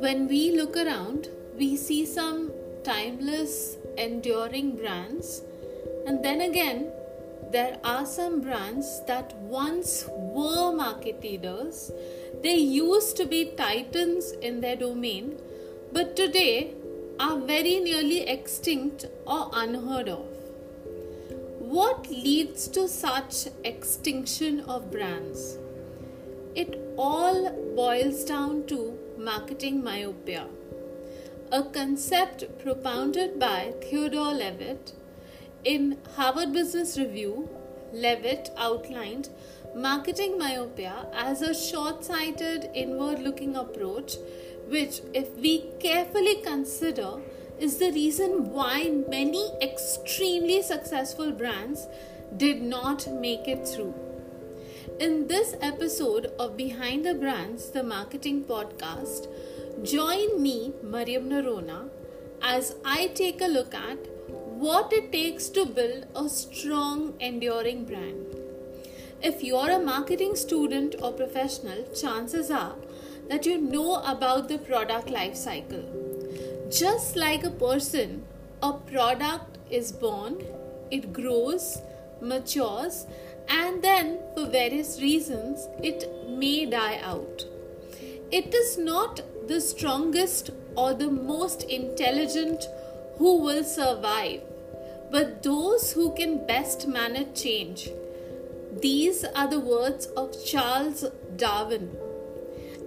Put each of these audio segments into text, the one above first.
when we look around, we see some timeless, enduring brands, and then again, there are some brands that once were market leaders. They used to be titans in their domain, but today are very nearly extinct or unheard of. What leads to such extinction of brands? It all boils down to marketing myopia, a concept propounded by Theodore Levitt. In Harvard Business Review, Levitt outlined marketing myopia as a short sighted, inward looking approach, which, if we carefully consider, is the reason why many extremely successful brands did not make it through. In this episode of Behind the Brands, the marketing podcast, join me, Mariam Narona, as I take a look at what it takes to build a strong, enduring brand. If you're a marketing student or professional, chances are that you know about the product life cycle. Just like a person, a product is born, it grows, matures, and then for various reasons it may die out. It is not the strongest or the most intelligent who will survive, but those who can best manage change. These are the words of Charles Darwin.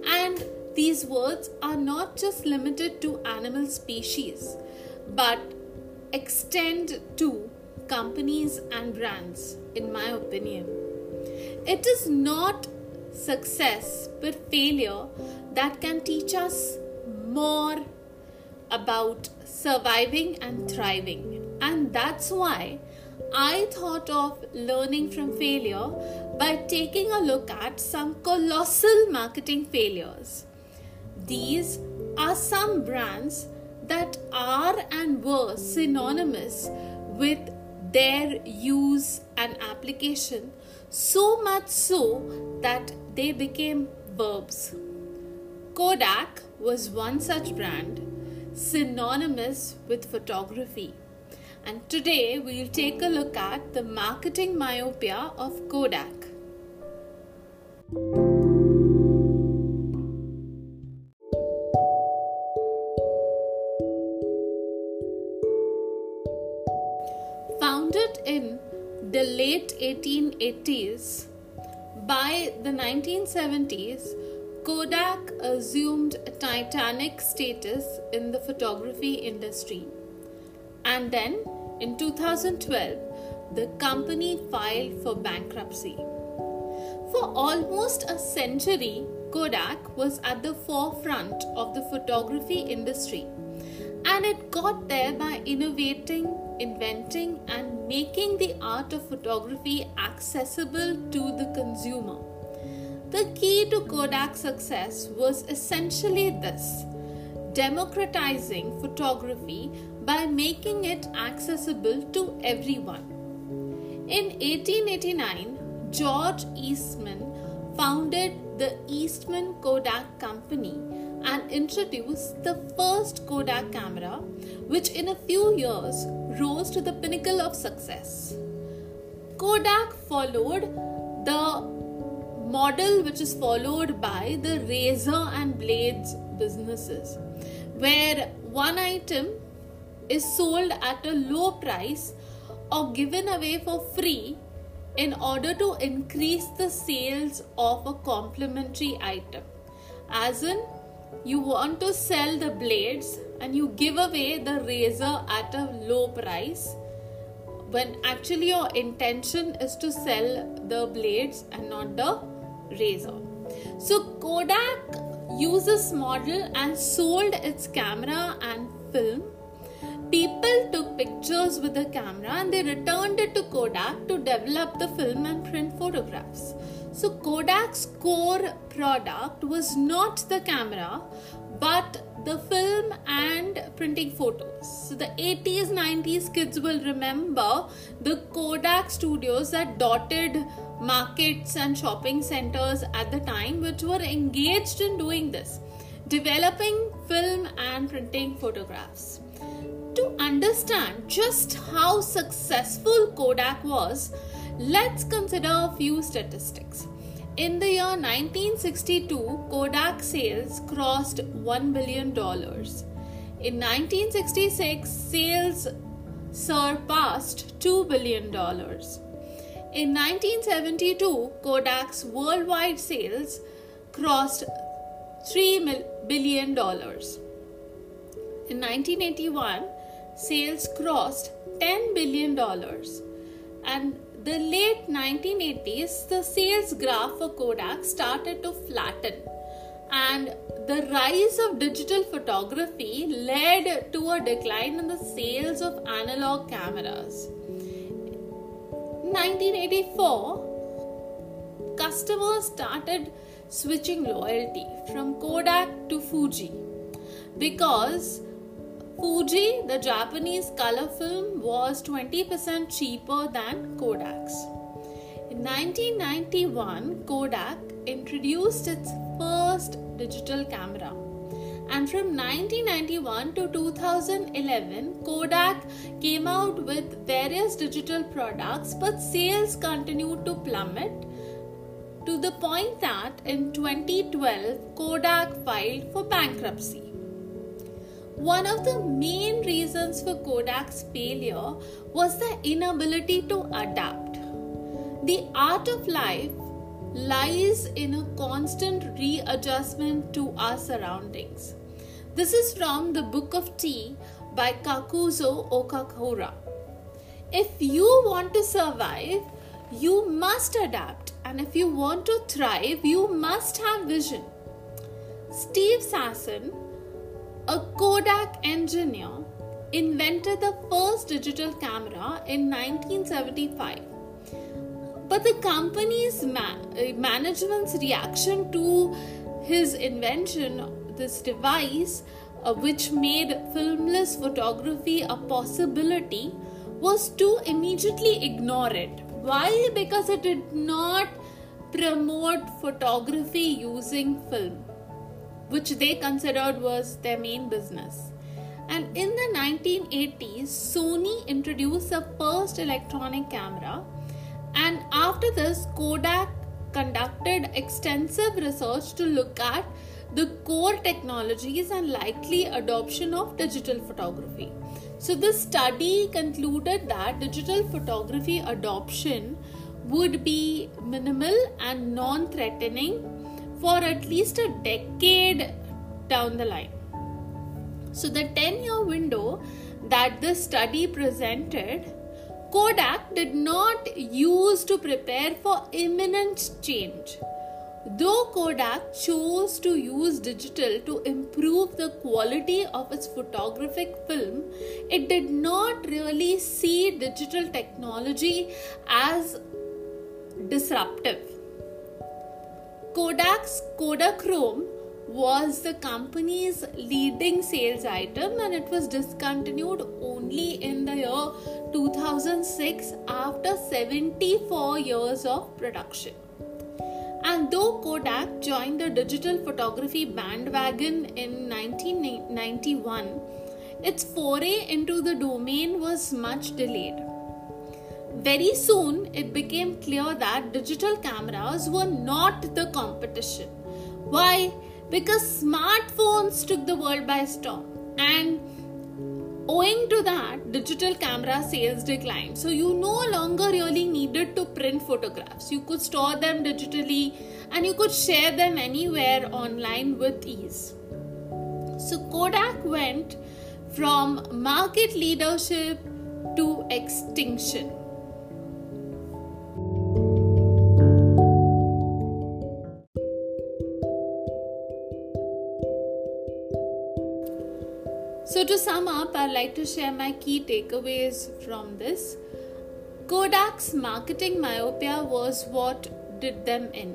And these words are not just limited to animal species, but extend to companies and brands, in my opinion. It is not success but failure that can teach us more about surviving and thriving. And that's why I thought of learning from failure by taking a look at some colossal marketing failures. These are some brands that are and were synonymous with their use and application, so much so that they became verbs. Kodak was one such brand, synonymous with photography. And today we'll take a look at the marketing myopia of Kodak. Late 1880s, by the 1970s, Kodak assumed a titanic status in the photography industry. And then in 2012, the company filed for bankruptcy. For almost a century, Kodak was at the forefront of the photography industry and it got there by innovating, inventing, and making the art of photography accessible to the consumer. The key to Kodak's success was essentially this democratizing photography by making it accessible to everyone. In 1889, George Eastman founded the Eastman Kodak Company and introduced the first Kodak camera, which in a few years rose to the pinnacle of success. Kodak followed the model which is followed by the razor and blades businesses, where one item is sold at a low price or given away for free in order to increase the sales of a complementary item. As in, you want to sell the blades and you give away the razor at a low price when actually your intention is to sell the blades and not the razor. So, Kodak used this model and sold its camera and film People took pictures with the camera and they returned it to Kodak to develop the film and print photographs. So, Kodak's core product was not the camera but the film and printing photos. So, the 80s, 90s kids will remember the Kodak studios that dotted markets and shopping centers at the time, which were engaged in doing this developing film and printing photographs. To understand just how successful Kodak was, let's consider a few statistics. In the year 1962, Kodak sales crossed $1 billion. In 1966, sales surpassed $2 billion. In 1972, Kodak's worldwide sales crossed $3 billion. In 1981, sales crossed $10 billion. And the late 1980s, the sales graph for Kodak started to flatten, and the rise of digital photography led to a decline in the sales of analog cameras. 1984, customers started switching loyalty from Kodak to Fuji because Fuji, the Japanese color film, was 20% cheaper than Kodak's. In 1991, Kodak introduced its first digital camera. And from 1991 to 2011, Kodak came out with various digital products, but sales continued to plummet to the point that in 2012, Kodak filed for bankruptcy. One of the main reasons for Kodak's failure was the inability to adapt. The art of life lies in a constant readjustment to our surroundings. This is from the Book of Tea by Kakuzo Okakura. If you want to survive, you must adapt, and if you want to thrive, you must have vision. Steve Sasson a Kodak engineer invented the first digital camera in 1975. But the company's ma- uh, management's reaction to his invention, this device, uh, which made filmless photography a possibility, was to immediately ignore it. Why? Because it did not promote photography using film which they considered was their main business. And in the 1980s, Sony introduced the first electronic camera, and after this, Kodak conducted extensive research to look at the core technologies and likely adoption of digital photography. So, the study concluded that digital photography adoption would be minimal and non threatening for at least a decade down the line. So, the 10 year window that the study presented, Kodak did not use to prepare for imminent change. Though Kodak chose to use digital to improve the quality of its photographic film, it did not really see digital technology as disruptive Kodak's Kodachrome was the company's leading sales item and it was discontinued only in the year 2006 after 74 years of production. And though Kodak joined the digital photography bandwagon in 1991, its foray into the domain was much delayed. Very soon, it became clear that digital cameras were not the competition. Why? Because smartphones took the world by storm, and owing to that, digital camera sales declined. So, you no longer really needed to print photographs. You could store them digitally and you could share them anywhere online with ease. So, Kodak went from market leadership to extinction. So, to sum up, I'd like to share my key takeaways from this. Kodak's marketing myopia was what did them in.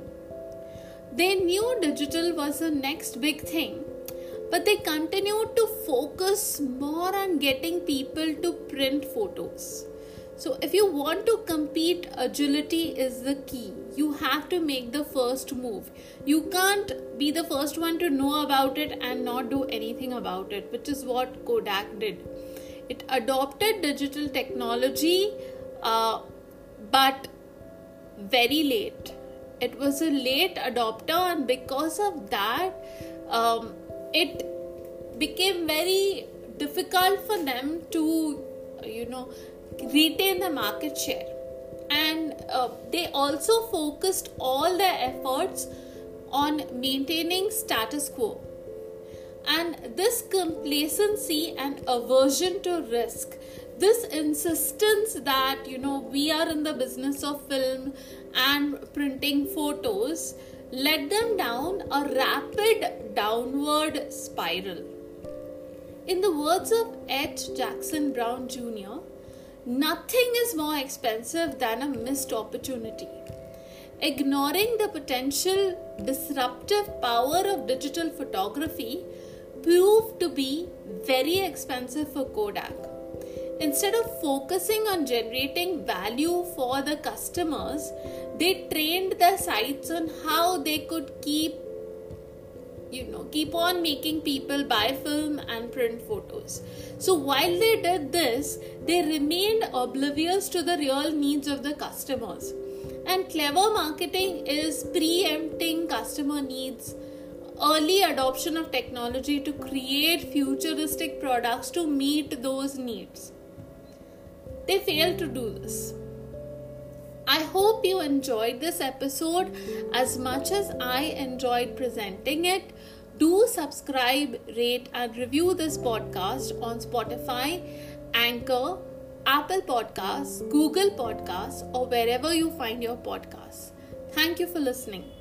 They knew digital was the next big thing, but they continued to focus more on getting people to print photos. So, if you want to compete, agility is the key. You have to make the first move. You can't be the first one to know about it and not do anything about it, which is what Kodak did. It adopted digital technology, uh, but very late. It was a late adopter, and because of that, um, it became very difficult for them to, you know, retain the market share and uh, they also focused all their efforts on maintaining status quo and this complacency and aversion to risk this insistence that you know we are in the business of film and printing photos led them down a rapid downward spiral in the words of H. Jackson Brown Jr., Nothing is more expensive than a missed opportunity. Ignoring the potential disruptive power of digital photography proved to be very expensive for Kodak. Instead of focusing on generating value for the customers, they trained their sights on how they could keep you know keep on making people buy film and print photos. So while they did this they remained oblivious to the real needs of the customers. And clever marketing is preempting customer needs. Early adoption of technology to create futuristic products to meet those needs. They failed to do this hope you enjoyed this episode as much as I enjoyed presenting it. Do subscribe, rate, and review this podcast on Spotify, Anchor, Apple Podcasts, Google Podcasts, or wherever you find your podcasts. Thank you for listening.